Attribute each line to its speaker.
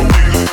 Speaker 1: I'll